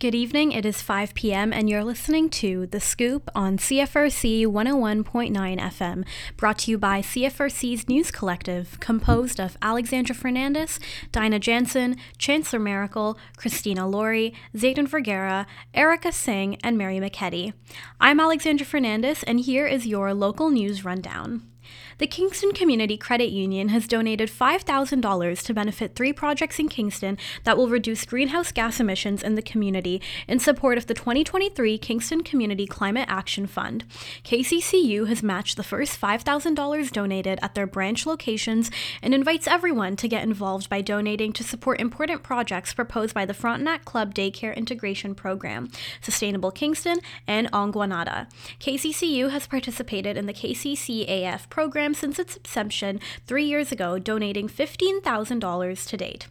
Good evening. It is 5 p.m., and you're listening to The Scoop on CFRC 101.9 FM, brought to you by CFRC's News Collective, composed of Alexandra Fernandez, Dinah Jansen, Chancellor Miracle, Christena Laurie, Zayden Vergara, Erica Singh, and Mary McKetty. I'm Alexandra Fernandez, and here is your local news rundown. The Kingston Community Credit Union has donated $5,000 to benefit three projects in Kingston that will reduce greenhouse gas emissions in the community in support of the 2023 Kingston Community Climate Action Fund. KCCU has matched the first $5,000 donated at their branch locations and invites everyone to get involved by donating to support important projects proposed by the Frontenac Club Daycare Integration Program, Sustainable Kingston, and Anguanada. KCCU has participated in the KCCAF program program since its inception three years ago, donating $15,000 to date.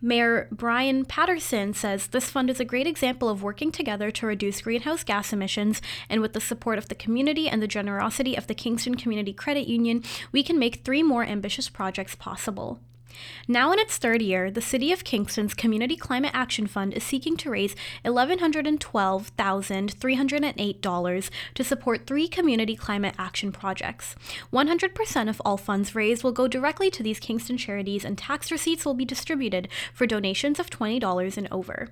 Mayor Bryan Paterson says this fund is a great example of working together to reduce greenhouse gas emissions, and with the support of the community and the generosity of the Kingston Community Credit Union, we can make three more ambitious projects possible. Now in its third year, the City of Kingston's Community Climate Action Fund is seeking to raise $1,112,308 to support three community climate action projects. 100% of all funds raised will go directly to these Kingston charities, and tax receipts will be distributed for donations of $20 and over.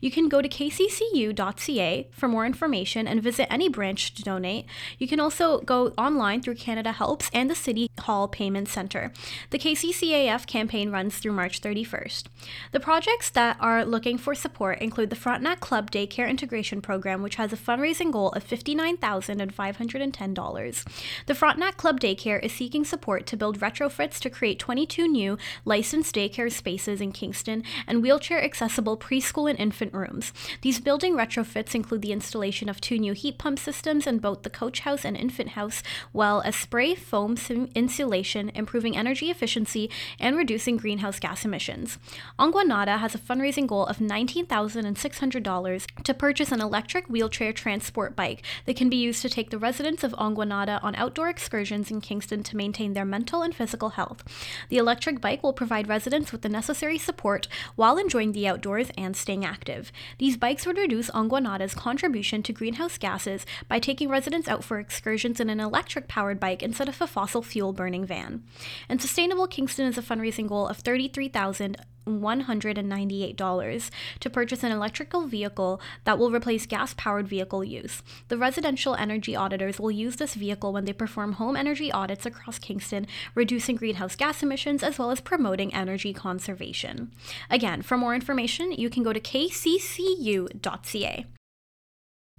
You can go to kccu.ca for more information and visit any branch to donate. You can also go online through Canada Helps and the City Hall Payment Center. The KCCAF campaign runs through March 31st. The projects that are looking for support include the Frontenac Club Daycare Integration Program, which has a fundraising goal of $59,510. The Frontenac Club Daycare is seeking support to build retrofits to create 22 new licensed daycare spaces in Kingston and wheelchair accessible preschool and infant rooms. These building retrofits include the installation of two new heat pump systems in both the coach house and infant house, while as spray foam insulation, improving energy efficiency and reducing greenhouse gas emissions. Anguanada has a fundraising goal of $19,600 to purchase an electric wheelchair transport bike that can be used to take the residents of Anguanada on outdoor excursions in Kingston to maintain their mental and physical health. The electric bike will provide residents with the necessary support while enjoying the outdoors and staying active. These bikes would reduce Anguanada's contribution to greenhouse gases by taking residents out for excursions in an electric powered bike instead of a fossil fuel burning van. And Sustainable Kingston is a fundraising goal of 33000 $198 to purchase an electrical vehicle that will replace gas powered vehicle use. The residential energy auditors will use this vehicle when they perform home energy audits across Kingston, reducing greenhouse gas emissions as well as promoting energy conservation. Again, for more information, you can go to kccu.ca.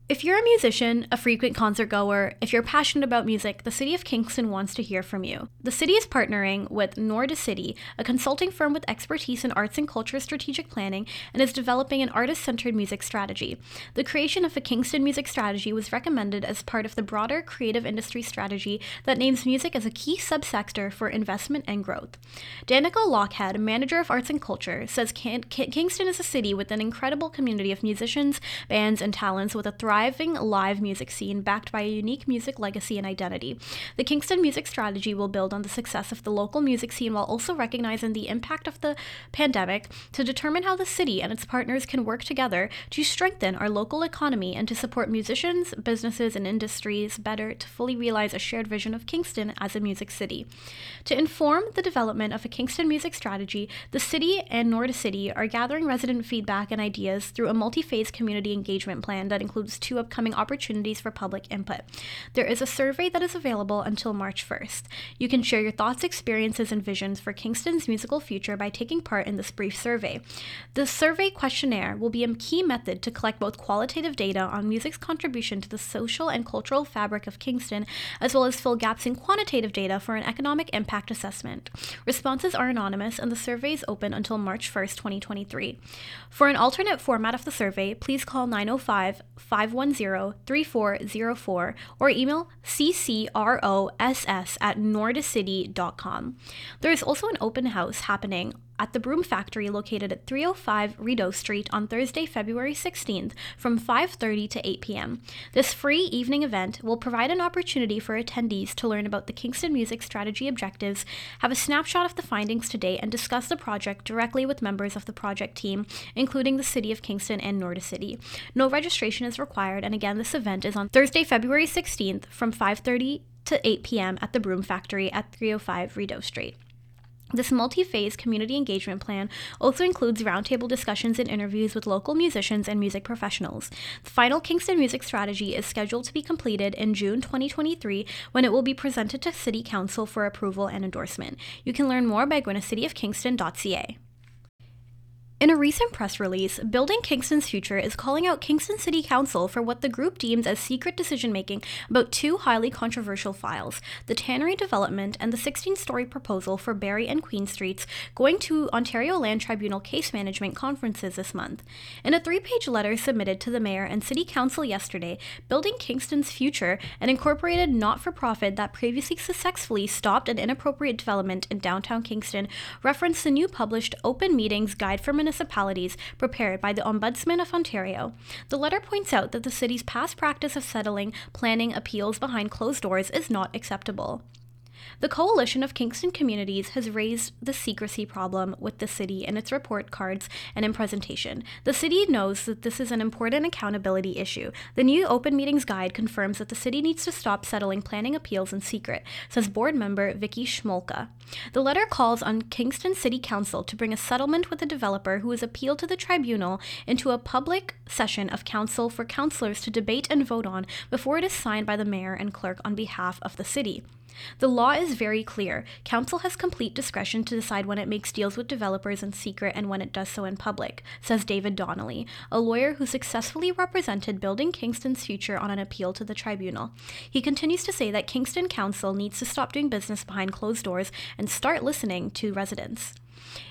If you're a musician, a frequent concert goer, if you're passionate about music, the City of Kingston wants to hear from you. The city is partnering with Nordicity, a consulting firm with expertise in arts and culture strategic planning, and is developing an artist centered music strategy. The creation of a Kingston music strategy was recommended as part of the broader creative industry strategy that names music as a key subsector for investment and growth. Danika Lochhead, manager of arts and culture, says Kingston is a city with an incredible community of musicians, bands, and talents with a thriving thriving live music scene backed by a unique music legacy and identity. The Kingston Music Strategy will build on the success of the local music scene while also recognizing the impact of the pandemic to determine how the city and its partners can work together to strengthen our local economy and to support musicians, businesses, and industries better to fully realize a shared vision of Kingston as a music city. To inform the development of a Kingston music strategy, the city and Nordicity are gathering resident feedback and ideas through a multi phase community engagement plan that includes two upcoming opportunities for public input. There is a survey that is available until March 1st. You can share your thoughts, experiences, and visions for Kingston's musical future by taking part in this brief survey. The survey questionnaire will be a key method to collect both qualitative data on music's contribution to the social and cultural fabric of Kingston, as well as fill gaps in quantitative data for an economic impact assessment. Responses are anonymous, and the survey is open until March 1st, 2023. For an alternate format of the survey, please call 905 510 510-3404 or email ccross at nordicity.com. There is also an open house happening at the Broom Factory located at 305 Rideau Street on Thursday, February 16th from 5:30 to 8 p.m. This free evening event will provide an opportunity for attendees to learn about the Kingston Music Strategy objectives, have a snapshot of the findings to date, and discuss the project directly with members of the project team, including the City of Kingston and Nordicity. No registration is required, and again, this event is on Thursday, February 16th from 5:30 to 8 p.m. at the Broom Factory at 305 Rideau Street. This multi phase community engagement plan also includes roundtable discussions and interviews with local musicians and music professionals. The final Kingston Music Strategy is scheduled to be completed in June 2023 when it will be presented to City Council for approval and endorsement. You can learn more by going to cityofkingston.ca. In a recent press release, Building Kingston's Future is calling out Kingston City Council for what the group deems as secret decision making about two highly controversial files the Tannery development and the 16 story proposal for Barry and Queen Streets going to Ontario Land Tribunal case management conferences this month. In a three page letter submitted to the Mayor and City Council yesterday, Building Kingston's Future, an incorporated not for profit that previously successfully stopped an inappropriate development in downtown Kingston, referenced the new published Open Meetings Guide for municipalities prepared by the Ombudsman of Ontario. The letter points out that the city's past practice of settling planning appeals behind closed doors is not acceptable. The Coalition of Kingston Communities has raised the secrecy problem with the city in its report cards and in presentation. The city knows that this is an important accountability issue. The new Open Meetings Guide confirms that the city needs to stop settling planning appeals in secret, says board member Vicki Schmolka. The letter calls on Kingston City Council to bring a settlement with a developer who has appealed to the tribunal into a public session of council for councillors to debate and vote on before it is signed by the mayor and clerk on behalf of the city. The law is very clear. Council has complete discretion to decide when it makes deals with developers in secret and when it does so in public, says David Donnelly, a lawyer who successfully represented Building Kingston's future on an appeal to the tribunal. He continues to say that Kingston Council needs to stop doing business behind closed doors and start listening to residents.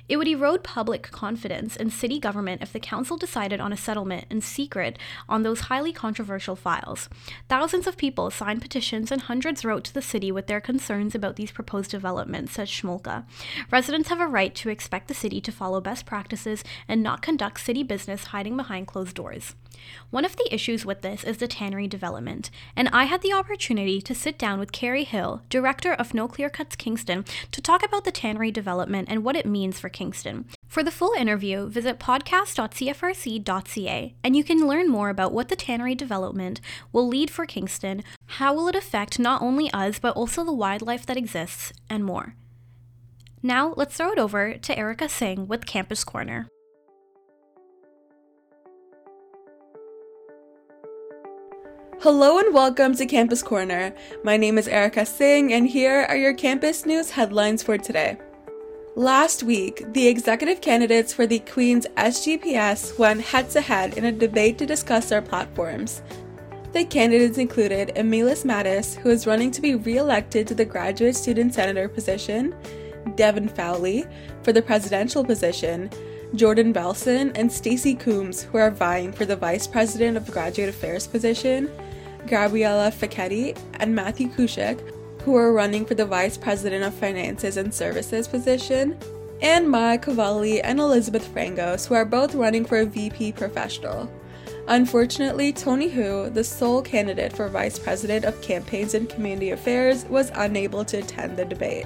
It would erode public confidence in city government if the council decided on a settlement in secret on those highly controversial files. Thousands of people signed petitions and hundreds wrote to the city with their concerns about these proposed developments, says Schmolka. Residents have a right to expect the city to follow best practices and not conduct city business hiding behind closed doors. One of the issues with this is the tannery development, and I had the opportunity to sit down with Carrie Hill, director of No Clear Cuts Kingston, to talk about the tannery development and what it means for Kingston. For the full interview, visit podcast.cfrc.ca and you can learn more about what the tannery development will lead for Kingston, how will it affect not only us but also the wildlife that exists, and more. Now, let's throw it over to Erica Singh with Campus Corner. Hello and welcome to Campus Corner. My name is Erica Singh, and here are your campus news headlines for today. Last week, the executive candidates for the Queen's SGPS went head to head in a debate to discuss their platforms. The candidates included Emilis Mattis, who is running to be re elected to the graduate student senator position, Devin Fowley for the presidential position, Jordan Belson and Stacey Coombs, who are vying for the vice president of graduate affairs position, Gabriella Ficchetti, and Matthew Kushik, who are running for the Vice President of Finances and Services position, and Maya Cavalli and Elizabeth Frangos, who are both running for a VP professional. Unfortunately, Tony Hu, the sole candidate for Vice President of Campaigns and Community Affairs, was unable to attend the debate.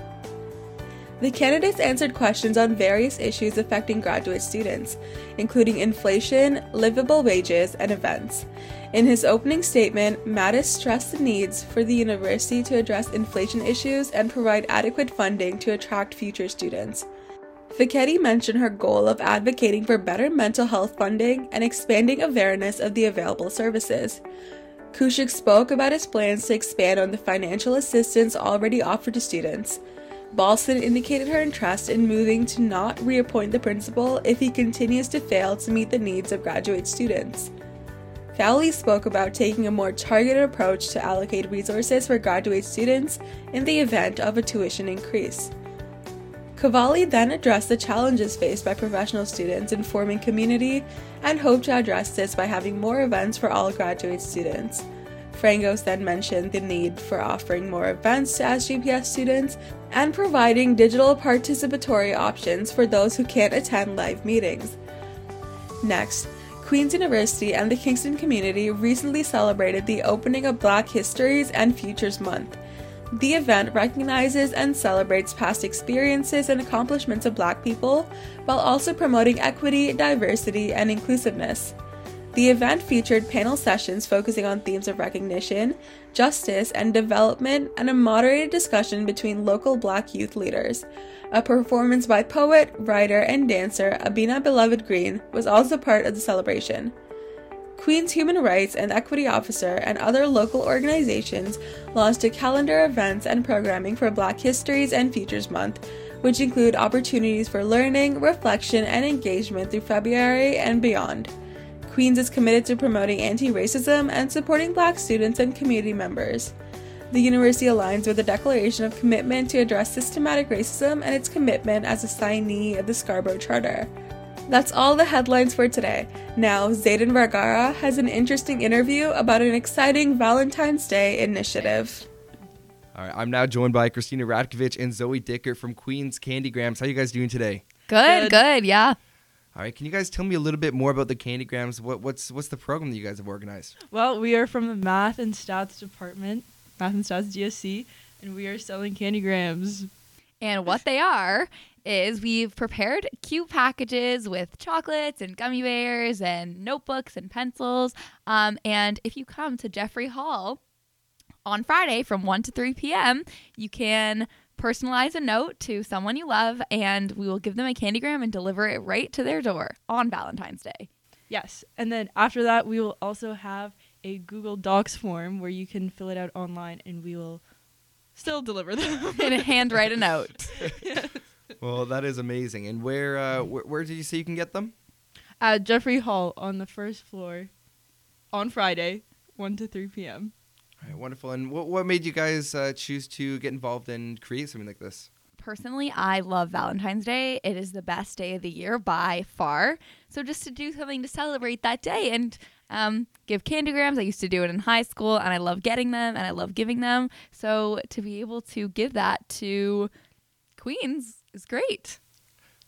The candidates answered questions on various issues affecting graduate students, including inflation, livable wages, and events. In his opening statement, Mattis stressed the needs for the university to address inflation issues and provide adequate funding to attract future students. Ficchetti mentioned her goal of advocating for better mental health funding and expanding awareness of the available services. Kushik spoke about his plans to expand on the financial assistance already offered to students. Balson indicated her interest in moving to not reappoint the principal if he continues to fail to meet the needs of graduate students. Fowley spoke about taking a more targeted approach to allocate resources for graduate students in the event of a tuition increase. Cavalli then addressed the challenges faced by professional students in forming community and hoped to address this by having more events for all graduate students. Frangos then mentioned the need for offering more events to SGPS students and providing digital participatory options for those who can't attend live meetings. Next, Queen's University and the Kingston community recently celebrated the opening of Black Histories and Futures Month. The event recognizes and celebrates past experiences and accomplishments of Black people while also promoting equity, diversity, and inclusiveness. The event featured panel sessions focusing on themes of recognition, justice, and development, and a moderated discussion between local Black youth leaders. A performance by poet, writer, and dancer Abina Beloved Green was also part of the celebration. Queen's Human Rights and Equity Officer and other local organizations launched a calendar of events and programming for Black Histories and Futures Month, which include opportunities for learning, reflection, and engagement through February and beyond. Queens is committed to promoting anti racism and supporting Black students and community members. The university aligns with the Declaration of Commitment to Address Systematic Racism and its commitment as a signee of the Scarborough Charter. That's all the headlines for today. Now, Zayden Vergara has an interesting interview about an exciting Valentine's Day initiative. All right, I'm now joined by Christina Radkovich and Zoe Dicker from Queens Candygrams. How you guys doing today? Good, good, good yeah. All right, can you guys tell me a little bit more about the Candygrams? What, what's what's the program that you guys have organized? Well, we are from the Math and Stats department, Math and Stats GSC, and we are selling Candygrams. And what they are is we've prepared cute packages with chocolates and gummy bears and notebooks and pencils. Um, and if you come to Jeffery Hall on Friday from 1 to 3 p.m., you can personalize a note to someone you love, and we will give them a candygram and deliver it right to their door on Valentine's Day. Yes. And then after that, we will also have a Google Docs form where you can fill it out online and we will still deliver them. and handwrite a note. yes. Well, that is amazing. And where, uh, where, where did you say you can get them? At Jeffery Hall on the first floor on Friday, 1 to 3 p.m. All right, wonderful. And what, what made you guys uh, choose to get involved and create something like this? Personally, I love Valentine's Day. It is the best day of the year by far. So just to do something to celebrate that day and um, give candygrams. I used to do it in high school, and I love getting them and I love giving them. So to be able to give that to Queens is great.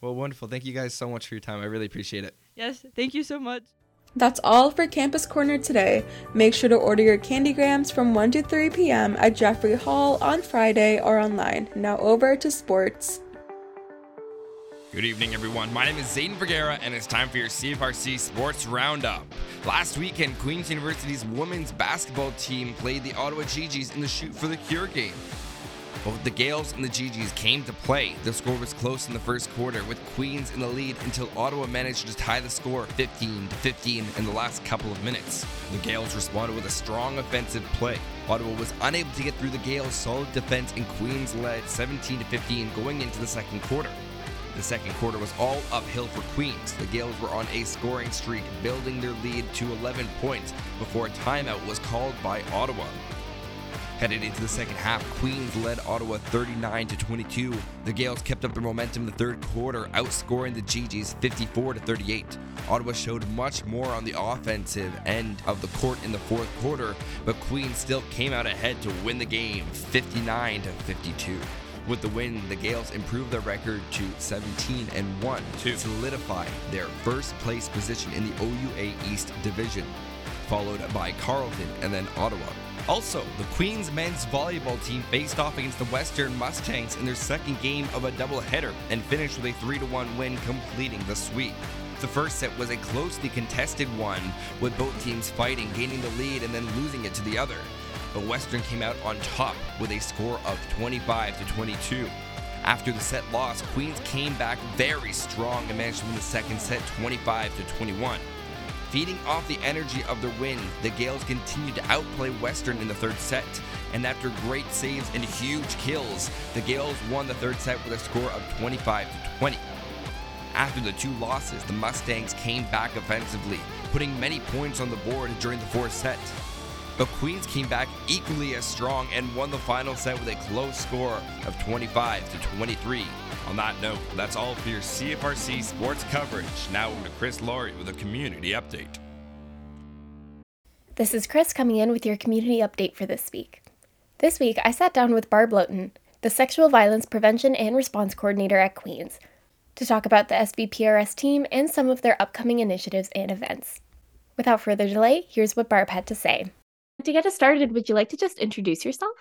Well, wonderful. Thank you guys so much for your time. I really appreciate it. Yes, thank you so much. That's all for Campus Corner today. Make sure to order your candygrams from 1 to 3 p.m. at Jeffery Hall on Friday or online. Now over to sports. Good evening, everyone. My name is Zayden Vergara, and it's time for your CFRC Sports Roundup. Last weekend, Queen's University's women's basketball team played the Ottawa Gee-Gees in the Shoot for the Cure game. Both the Gales and the Gee-Gees came to play. The score was close in the first quarter, with Queens in the lead until Ottawa managed to tie the score 15 to 15 in the last couple of minutes. The Gales responded with a strong offensive play. Ottawa was unable to get through the Gales' solid defense, and Queens led 17 to 15 going into the second quarter. The second quarter was all uphill for Queens. The Gales were on a scoring streak, building their lead to 11 points before a timeout was called by Ottawa. Headed into the second half, Queens led Ottawa 39 to 22. The Gales kept up their momentum in the third quarter, outscoring the Gee-Gees 54 to 38. Ottawa showed much more on the offensive end of the court in the fourth quarter, but Queens still came out ahead to win the game 59 to 52. With the win, the Gales improved their record to 17 and 1 to solidify their first place position in the OUA East Division, followed by Carleton and then Ottawa. Also, the Queens men's volleyball team faced off against the Western Mustangs in their second game of a doubleheader and finished with a 3 1 win, completing the sweep. The first set was a closely contested one, with both teams fighting, gaining the lead, and then losing it to the other. But Western came out on top with a score of 25 to 22. After the set loss, Queens came back very strong and managed to win the second set 25 to 21. Feeding off the energy of their win, the Gales continued to outplay Western in the third set, and after great saves and huge kills, the Gales won the third set with a score of 25 to 20. After the two losses, the Mustangs came back offensively, putting many points on the board during the fourth set. But Queens came back equally as strong and won the final set with a close score of 25 to 23. On that note, that's all for your CFRC sports coverage. Now over to Chris Laurie with a community update. This is Chris coming in with your community update for this week. This week, I sat down with Barb Lotan, the Sexual Violence Prevention and Response Coordinator at Queen's, to talk about the SVPRS team and some of their upcoming initiatives and events. Without further delay, here's what Barb had to say. To get us started, would you like to just introduce yourself?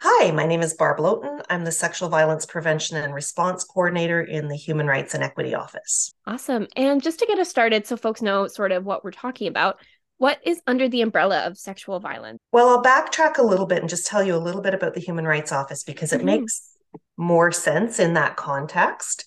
Hi, my name is Barb Lotan. I'm the Sexual Violence Prevention and Response Coordinator in the Human Rights and Equity Office. Awesome. And just to get us started, so folks know sort of what we're talking about, what is under the umbrella of sexual violence? Well, I'll backtrack a little bit and just tell you a little bit about the Human Rights Office because it mm-hmm. makes more sense in that context.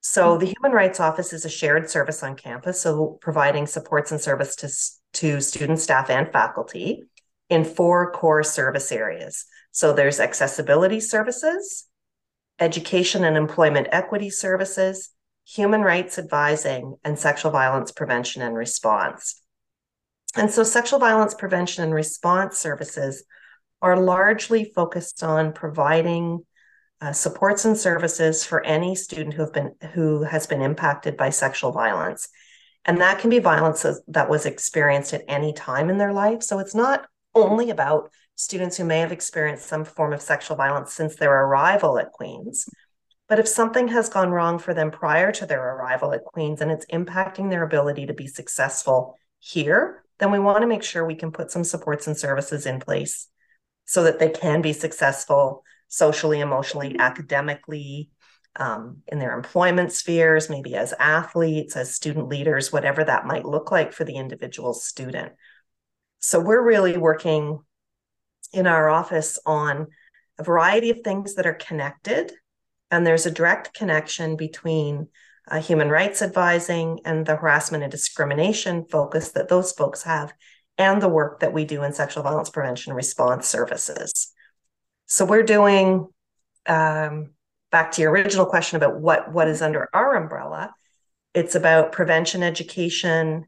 So, mm-hmm. the Human Rights Office is a shared service on campus, so providing supports and service to, to students, staff, and faculty in four core service areas. So, there's accessibility services, education and employment equity services, human rights advising, and sexual violence prevention and response. And so, sexual violence prevention and response services are largely focused on providing uh, supports and services for any student who have been who has been impacted by sexual violence, and that can be violence that was experienced at any time in their life. So it's not only about students who may have experienced some form of sexual violence since their arrival at Queens, but if something has gone wrong for them prior to their arrival at Queens and it's impacting their ability to be successful here then we want to make sure we can put some supports and services in place so that they can be successful socially, emotionally, academically, um, in their employment spheres, maybe as athletes, as student leaders, whatever that might look like for the individual student. So we're really working in our office on a variety of things that are connected. And there's a direct connection between uh, human rights advising and the harassment and discrimination focus that those folks have, and the work that we do in sexual violence prevention response services. So we're doing um, back to your original question about what what is under our umbrella. It's about prevention education,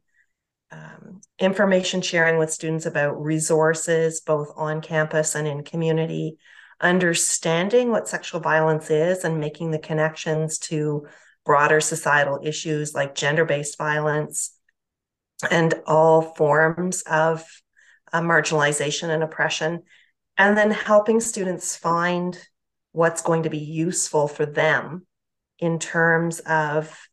um, information sharing with students about resources both on campus and in community, understanding what sexual violence is and making the connections to broader societal issues like gender based violence and all forms of uh, marginalization and oppression, and then helping students find what's going to be useful for them in terms of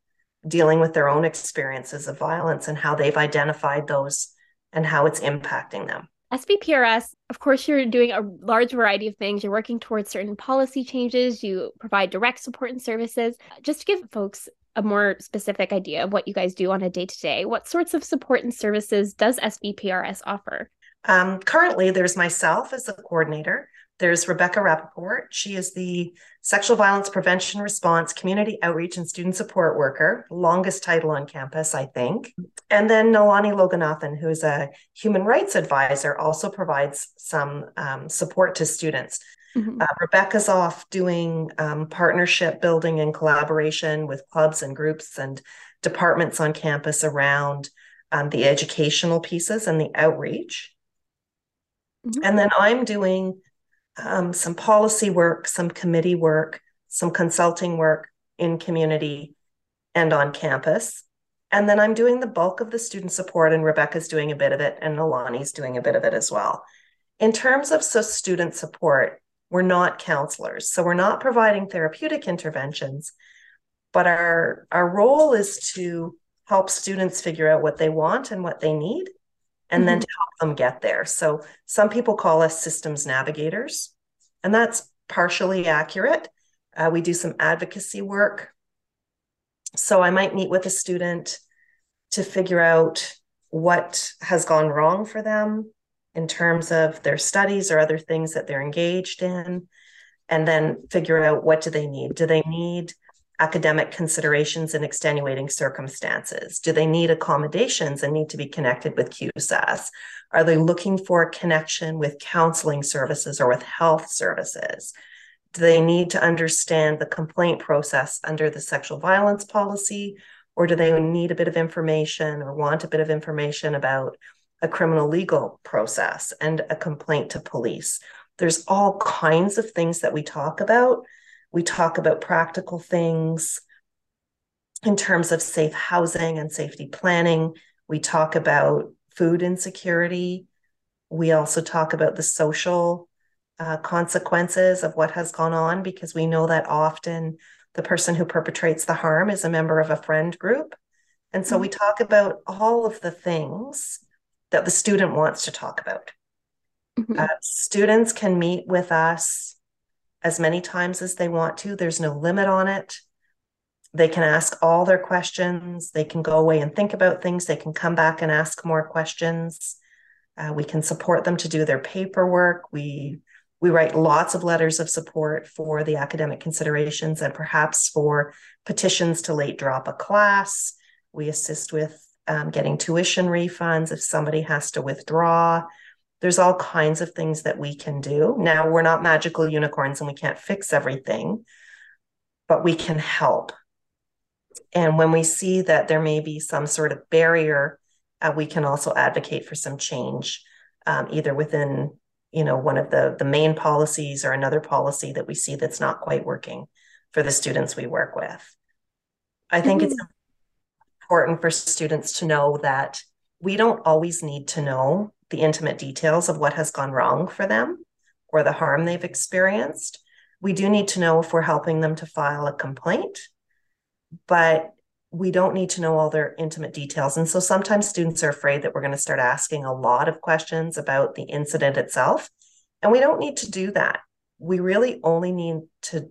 dealing with their own experiences of violence and how they've identified those and how it's impacting them. SVPRS, of course, you're doing a large variety of things. You're working towards certain policy changes, you provide direct support and services. Just to give folks a more specific idea of what you guys do on a day to day, what sorts of support and services does SVPRS offer? Um, currently, there's myself as the coordinator. There's Rebecca Rappaport. She is the Sexual Violence Prevention Response Community Outreach and Student Support Worker, longest title on campus, I think. And then Nalani Loganathan, who is a human rights advisor, also provides some um, support to students. Mm-hmm. Uh, Rebecca's off doing um, partnership building and collaboration with clubs and groups and departments on campus around um, the educational pieces and the outreach. Mm-hmm. And then I'm doing um, some policy work, some committee work, some consulting work in community and on campus. And then I'm doing the bulk of the student support, and Rebecca's doing a bit of it, and Nalani's doing a bit of it as well. In terms of so student support, we're not counselors, so we're not providing therapeutic interventions, but our our role is to help students figure out what they want and what they need and mm-hmm. then to help them get there. So some people call us systems navigators, and that's partially accurate. Uh, we do some advocacy work. So I might meet with a student to figure out what has gone wrong for them in terms of their studies or other things that they're engaged in and then figure out what do they need do they need academic considerations and extenuating circumstances? Do they need accommodations and need to be connected with QSAS? Are they looking for a connection with counseling services or with health services? Do they need to understand the complaint process under the sexual violence policy? Or do they need a bit of information or want a bit of information about a criminal legal process and a complaint to police? There's all kinds of things that we talk about we talk about practical things in terms of safe housing and safety planning. We talk about food insecurity. We also talk about the social uh, consequences of what has gone on because we know that often the person who perpetrates the harm is a member of a friend group. And so mm-hmm. we talk about all of the things that the student wants to talk about. Mm-hmm. Uh, students can meet with us as many times as they want to, there's no limit on it. They can ask all their questions. They can go away and think about things. They can come back and ask more questions. Uh, we can support them to do their paperwork. We we write lots of letters of support for the academic considerations and perhaps for petitions to late drop a class. We assist with um, getting tuition refunds if somebody has to withdraw. There's all kinds of things that we can do. Now, we're not magical unicorns and we can't fix everything, but we can help. And when we see that there may be some sort of barrier, uh, we can also advocate for some change, um, either within you know one of the the main policies or another policy that we see that's not quite working for the students we work with i think mm-hmm. it's important for students to know that we don't always need to know the intimate details of what has gone wrong for them or the harm they've experienced we do need to know if we're helping them to file a complaint but we don't need to know all their intimate details. And so sometimes students are afraid that we're going to start asking a lot of questions about the incident itself. And we don't need to do that. We really only need to,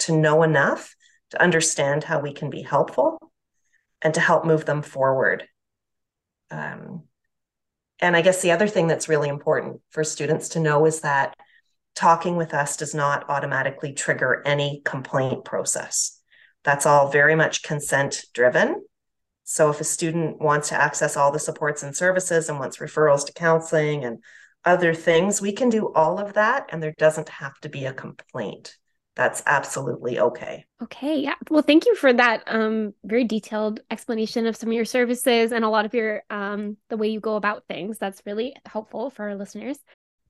to know enough to understand how we can be helpful and to help move them forward. Um, and I guess the other thing that's really important for students to know is that talking with us does not automatically trigger any complaint process. That's all very much consent driven. So if a student wants to access all the supports and services and wants referrals to counseling and other things, we can do all of that and there doesn't have to be a complaint. That's absolutely okay. Okay, yeah. Well, thank you for that um, very detailed explanation of some of your services and a lot of your um, the way you go about things. That's really helpful for our listeners.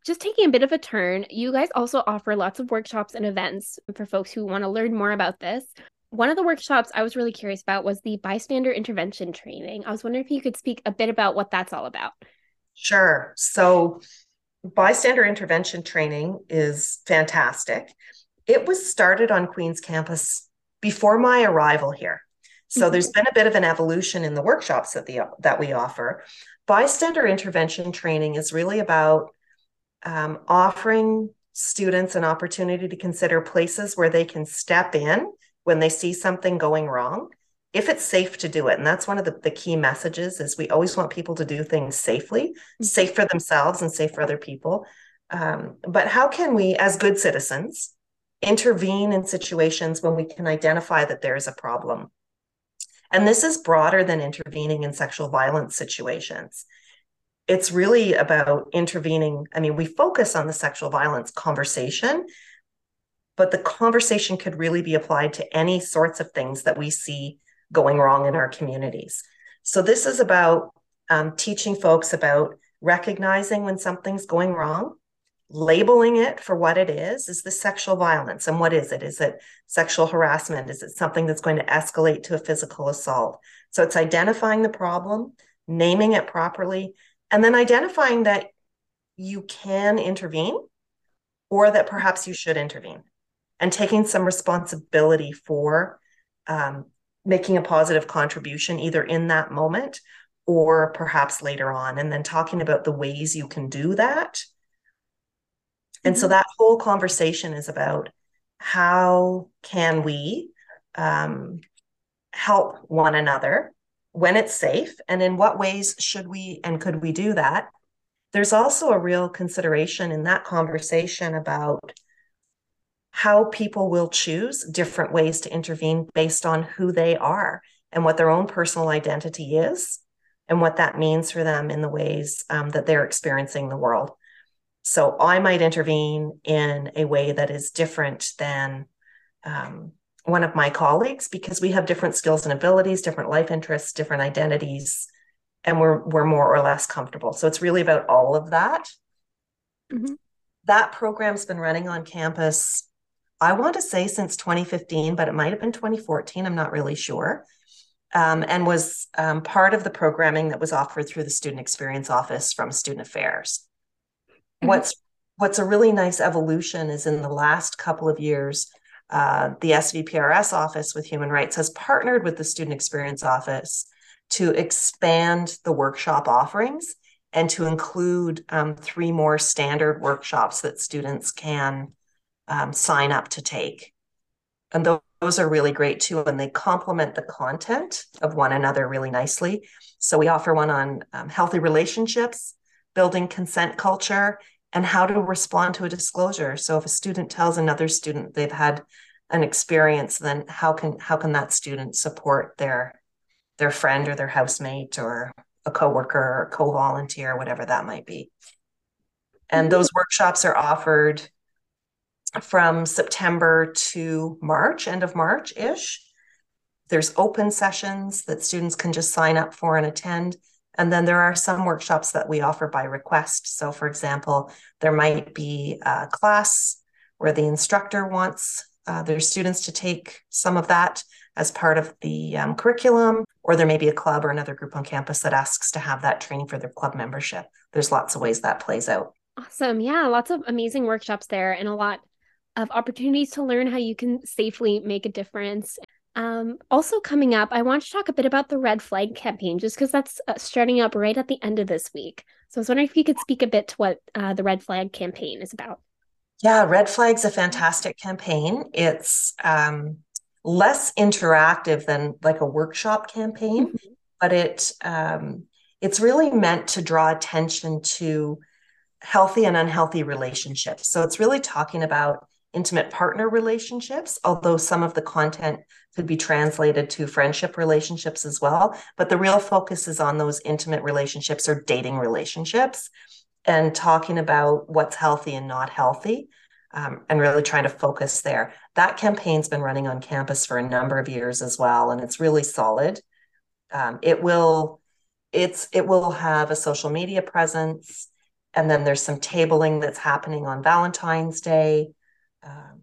Just taking a bit of a turn, you guys also offer lots of workshops and events for folks who want to learn more about this one of the workshops I was really curious about was the bystander intervention training. I was wondering if you could speak a bit about what that's all about. Sure. So, bystander intervention training is fantastic. It was started on Queen's campus before my arrival here. So mm-hmm. there's been a bit of an evolution in the workshops that the that we offer. Bystander intervention training is really about um, offering students an opportunity to consider places where they can step in when they see something going wrong if it's safe to do it and that's one of the, the key messages is we always want people to do things safely mm-hmm. safe for themselves and safe for other people um, but how can we as good citizens intervene in situations when we can identify that there is a problem. And this is broader than intervening in sexual violence situations. It's really about intervening. I mean we focus on the sexual violence conversation but the conversation could really be applied to any sorts of things that we see going wrong in our communities. So, this is about um, teaching folks about recognizing when something's going wrong, labeling it for what it is. Is the sexual violence? And what is it? Is it sexual harassment? Is it something that's going to escalate to a physical assault? So, it's identifying the problem, naming it properly, and then identifying that you can intervene or that perhaps you should intervene and taking some responsibility for um, making a positive contribution either in that moment or perhaps later on and then talking about the ways you can do that. And so mm-hmm. that whole conversation is about how can we um, help one another when it's safe and in what ways should we and could we do that there's also a real consideration in that conversation about how people will choose different ways to intervene based on who they are and what their own personal identity is and what that means for them in the ways um, that they're experiencing the world. So I might intervene in a way that is different than um, one of my colleagues because we have different skills and abilities, different life interests, different identities, and we're we're more or less comfortable. So it's really about all of that. Mm-hmm. That program's been running on campus I want to say since 2015, but it might have been 2014. I'm not really sure. Um, and was um, part of the programming that was offered through the Student Experience Office from Student Affairs. What's what's a really nice evolution is in the last couple of years, uh, the SVPRS office with human rights has partnered with the student experience office to expand the workshop offerings and to include um, three more standard workshops that students can um, sign up to take. And those, those are really great too, and they complement the content of one another really nicely. So we offer one on um, healthy relationships, building consent culture, and how to respond to a disclosure. So if a student tells another student they've had an experience, then how can how can that student support their their friend or their housemate or a coworker or co-volunteer, whatever that might be. And those workshops are offered from September to March, end of March ish. There's open sessions that students can just sign up for and attend. And then there are some workshops that we offer by request. So, for example, there might be a class where the instructor wants uh, their students to take some of that as part of the um, curriculum, or there may be a club or another group on campus that asks to have that training for their club membership. There's lots of ways that plays out. Awesome. Yeah, lots of amazing workshops there and a lot of opportunities to learn how you can safely make a difference. Um, also, coming up, I want to talk a bit about the Red Flag campaign, just because that's uh, starting up right at the end of this week. So I was wondering if you could speak a bit to what uh, the Red Flag campaign is about. Yeah, Red Flag's a fantastic campaign. It's um, less interactive than like a workshop campaign, mm-hmm. but it um, it's really meant to draw attention to healthy and unhealthy relationships. So it's really talking about intimate partner relationships, although some of the content could be translated to friendship relationships as well. But the real focus is on those intimate relationships or dating relationships and talking about what's healthy and not healthy. Um, and really trying to focus there. That campaign's been running on campus for a number of years as well, and it's really solid. Um, it will, it's it will have a social media presence, and then there's some tabling that's happening on Valentine's Day. Um,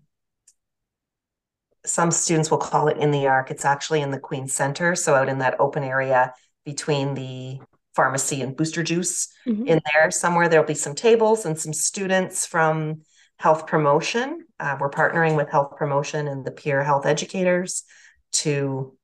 some students will call it in the arc. It's actually in the Queen Center, so out in that open area between the pharmacy and booster juice mm-hmm. in there somewhere. There'll be some tables and some students from health promotion. Uh, we're partnering with health promotion and the peer health educators to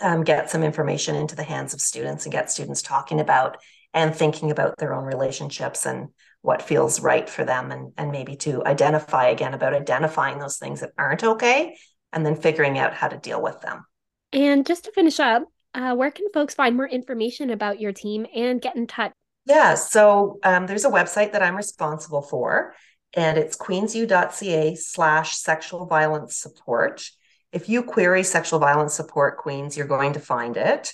um, get some information into the hands of students and get students talking about and thinking about their own relationships and what feels right for them and, and maybe to identify again about identifying those things that aren't okay and then figuring out how to deal with them. And just to finish up, uh, where can folks find more information about your team and get in touch? Yeah, so um, there's a website that I'm responsible for, and it's queensu.ca slash sexual violence support. If you query sexual violence support Queens, you're going to find it.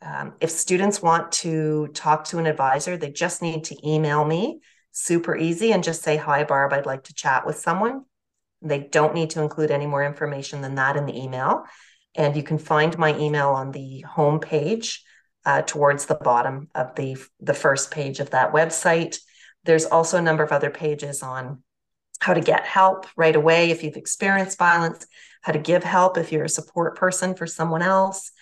Um, if students want to talk to an advisor, they just need to email me super easy and just say, Hi, Barb, I'd like to chat with someone. They don't need to include any more information than that in the email. And you can find my email on the home page uh, towards the bottom of the, the first page of that website. There's also a number of other pages on how to get help right away if you've experienced violence, how to give help if you're a support person for someone else.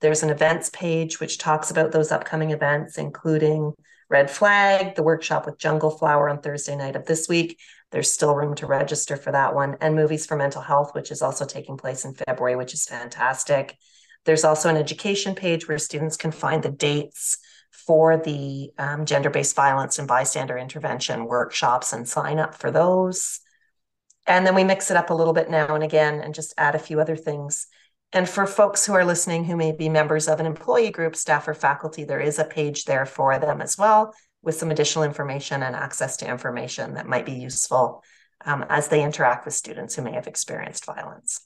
There's an events page which talks about those upcoming events, including Red Flag, the workshop with Jungle Flower on Thursday night of this week. There's still room to register for that one. And Movies for Mental Health, which is also taking place in February, which is fantastic. There's also an education page where students can find the dates for the um, gender based violence and bystander intervention workshops and sign up for those. And then we mix it up a little bit now and again and just add a few other things. And for folks who are listening who may be members of an employee group, staff, or faculty, there is a page there for them as well with some additional information and access to information that might be useful um, as they interact with students who may have experienced violence.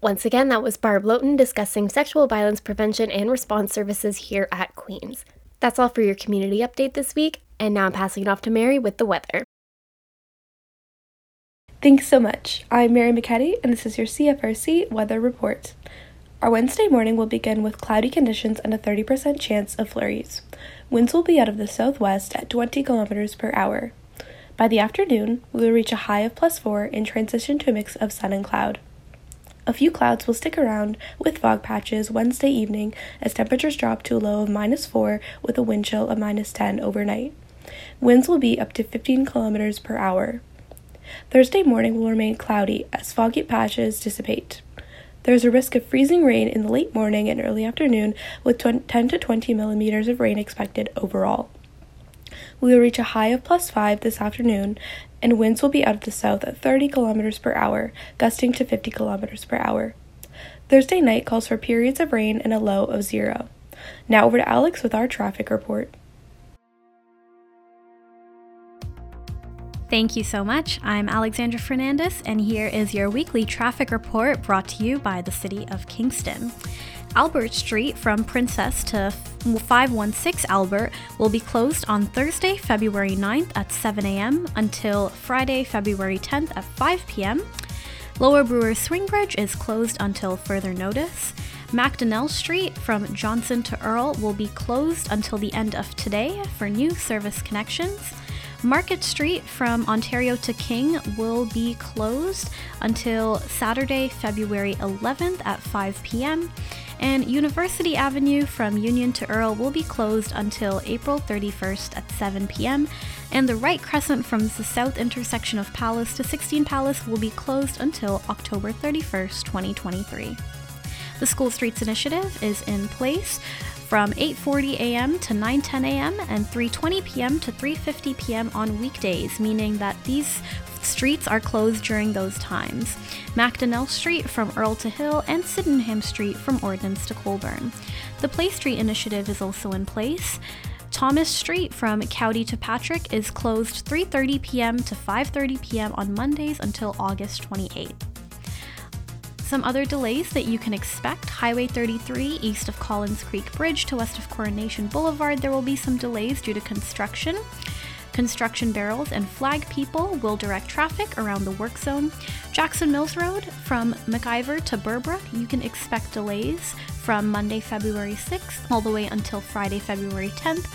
Once again, that was Barb Lotan discussing sexual violence prevention and response services here at Queen's. That's all for your community update this week, and now I'm passing it off to Mary with the weather. Thanks so much. I'm Mary McKetty, and this is your CFRC weather report. Our Wednesday morning will begin with cloudy conditions and a 30% chance of flurries. Winds will be out of the southwest at 20 kilometers per hour. By the afternoon, we will reach a high of plus 4 and transition to a mix of sun and cloud. A few clouds will stick around with fog patches Wednesday evening as temperatures drop to a low of minus 4 with a wind chill of minus 10 overnight. Winds will be up to 15 kilometers per hour. Thursday morning will remain cloudy as foggy patches dissipate. There is a risk of freezing rain in the late morning and early afternoon, with 10 to 20 millimeters of rain expected overall. We will reach a high of plus 5 this afternoon, and winds will be out of the south at 30 kilometers per hour, gusting to 50 kilometers per hour. Thursday night calls for periods of rain and a low of zero. Now over to Alex with our traffic report. Thank you so much. I'm Alexandra Fernandez, and here is your weekly traffic report brought to you by the City of Kingston. Albert Street from Princess to 516 Albert will be closed on Thursday, February 9th at 7 a.m. until Friday, February 10th at 5 p.m. Lower Brewer Swing Bridge is closed until further notice. Macdonnell Street from Johnson to Earl will be closed until the end of today for new service connections. Market Street from Ontario to King will be closed until Saturday, February 11th at 5 p.m. And University Avenue from Union to Earl will be closed until April 31st at 7 p.m. And the Wright crescent from the south intersection of Palace to 16 Palace will be closed until October 31st, 2023. The School Streets Initiative is in place from 8:40 a.m. to 9:10 a.m. and 3:20 p.m. to 3:50 p.m. on weekdays, meaning that these streets are closed during those times. Macdonnell Street from Earl to Hill and Sydenham Street from Ordnance to Colborne. The Play Street initiative is also in place. Thomas Street from Cowdy to Patrick is closed 3:30 p.m. to 5:30 p.m. on Mondays until August 28th. Some other delays that you can expect Highway 33 east of Collins Creek Bridge to west of Coronation Boulevard, there will be some delays due to construction. Construction barrels and flag people will direct traffic around the work zone. Jackson Mills Road from McIver to Burbrook, you can expect delays from Monday, February 6th all the way until Friday, February 10th.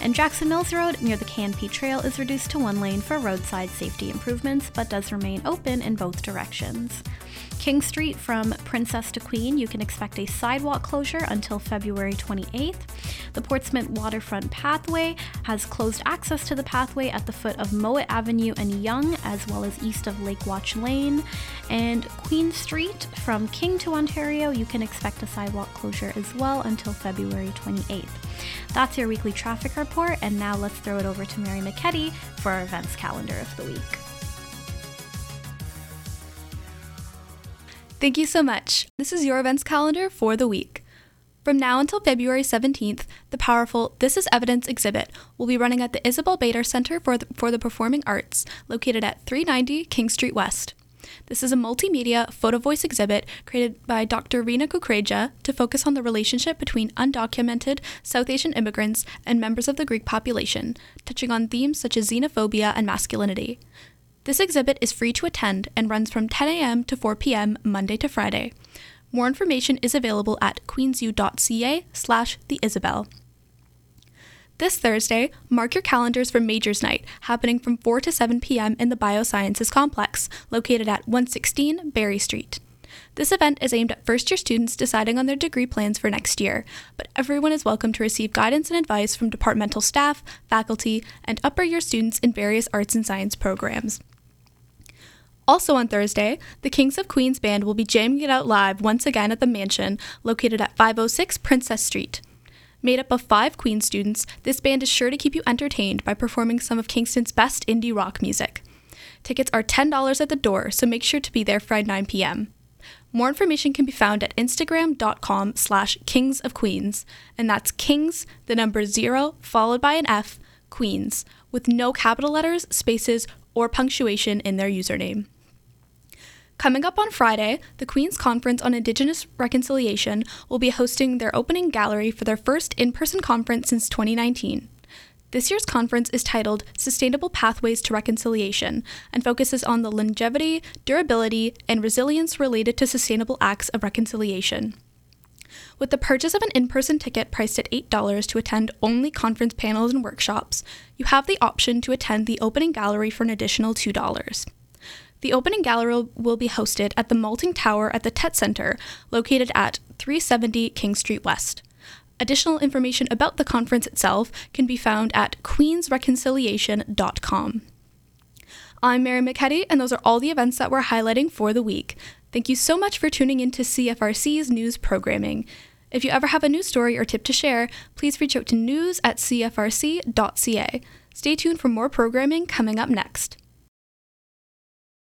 And Jackson Mills Road near the K&P Trail is reduced to one lane for roadside safety improvements but does remain open in both directions. King Street from Princess to Queen, you can expect a sidewalk closure until February 28th. The Portsmouth Waterfront Pathway has closed access to the pathway at the foot of Mowat Avenue and Young, as well as east of Lake Watch Lane. And Queen Street from King to Ontario, you can expect a sidewalk closure as well until February 28th. That's your weekly traffic report, and now let's throw it over to Mary McKetty for our events calendar of the week. Thank you so much. This is your events calendar for the week. From now until February 17th, the powerful This is Evidence exhibit will be running at the Isabel Bader Center for the, for the Performing Arts, located at 390 King Street West. This is a multimedia photo voice exhibit created by Dr. Reena Kukreja to focus on the relationship between undocumented South Asian immigrants and members of the Greek population, touching on themes such as xenophobia and masculinity. This exhibit is free to attend and runs from 10 a.m. to 4 p.m. Monday to Friday. More information is available at queensu.ca slash the Isabel. This Thursday, mark your calendars for Majors Night, happening from 4 to 7 p.m. in the Biosciences Complex, located at 116 Barrie Street. This event is aimed at first year students deciding on their degree plans for next year, but everyone is welcome to receive guidance and advice from departmental staff, faculty, and upper year students in various arts and science programs. Also on Thursday, the Kings of Queens band will be jamming it out live once again at the mansion located at 506 Princess Street. Made up of five Queen students, this band is sure to keep you entertained by performing some of Kingston's best indie rock music. Tickets are $10 at the door, so make sure to be there Friday 9 p.m. More information can be found at instagram.com slash kings of queens, and that's kings, the number zero, followed by an F, queens, with no capital letters, spaces, or punctuation in their username. Coming up on Friday, the Queen's Conference on Indigenous Reconciliation will be hosting their opening gallery for their first in person conference since 2019. This year's conference is titled Sustainable Pathways to Reconciliation and focuses on the longevity, durability, and resilience related to sustainable acts of reconciliation. With the purchase of an in person ticket priced at $8 to attend only conference panels and workshops, you have the option to attend the opening gallery for an additional $2. The opening gallery will be hosted at the Malting Tower at the Tett Center, located at 370 King Street West. Additional information about the conference itself can be found at queensreconciliation.com. I'm Mary McKetty, and those are all the events that we're highlighting for the week. Thank you so much for tuning in to CFRC's news programming. If you ever have a news story or tip to share, please reach out to news at cfrc.ca. Stay tuned for more programming coming up next.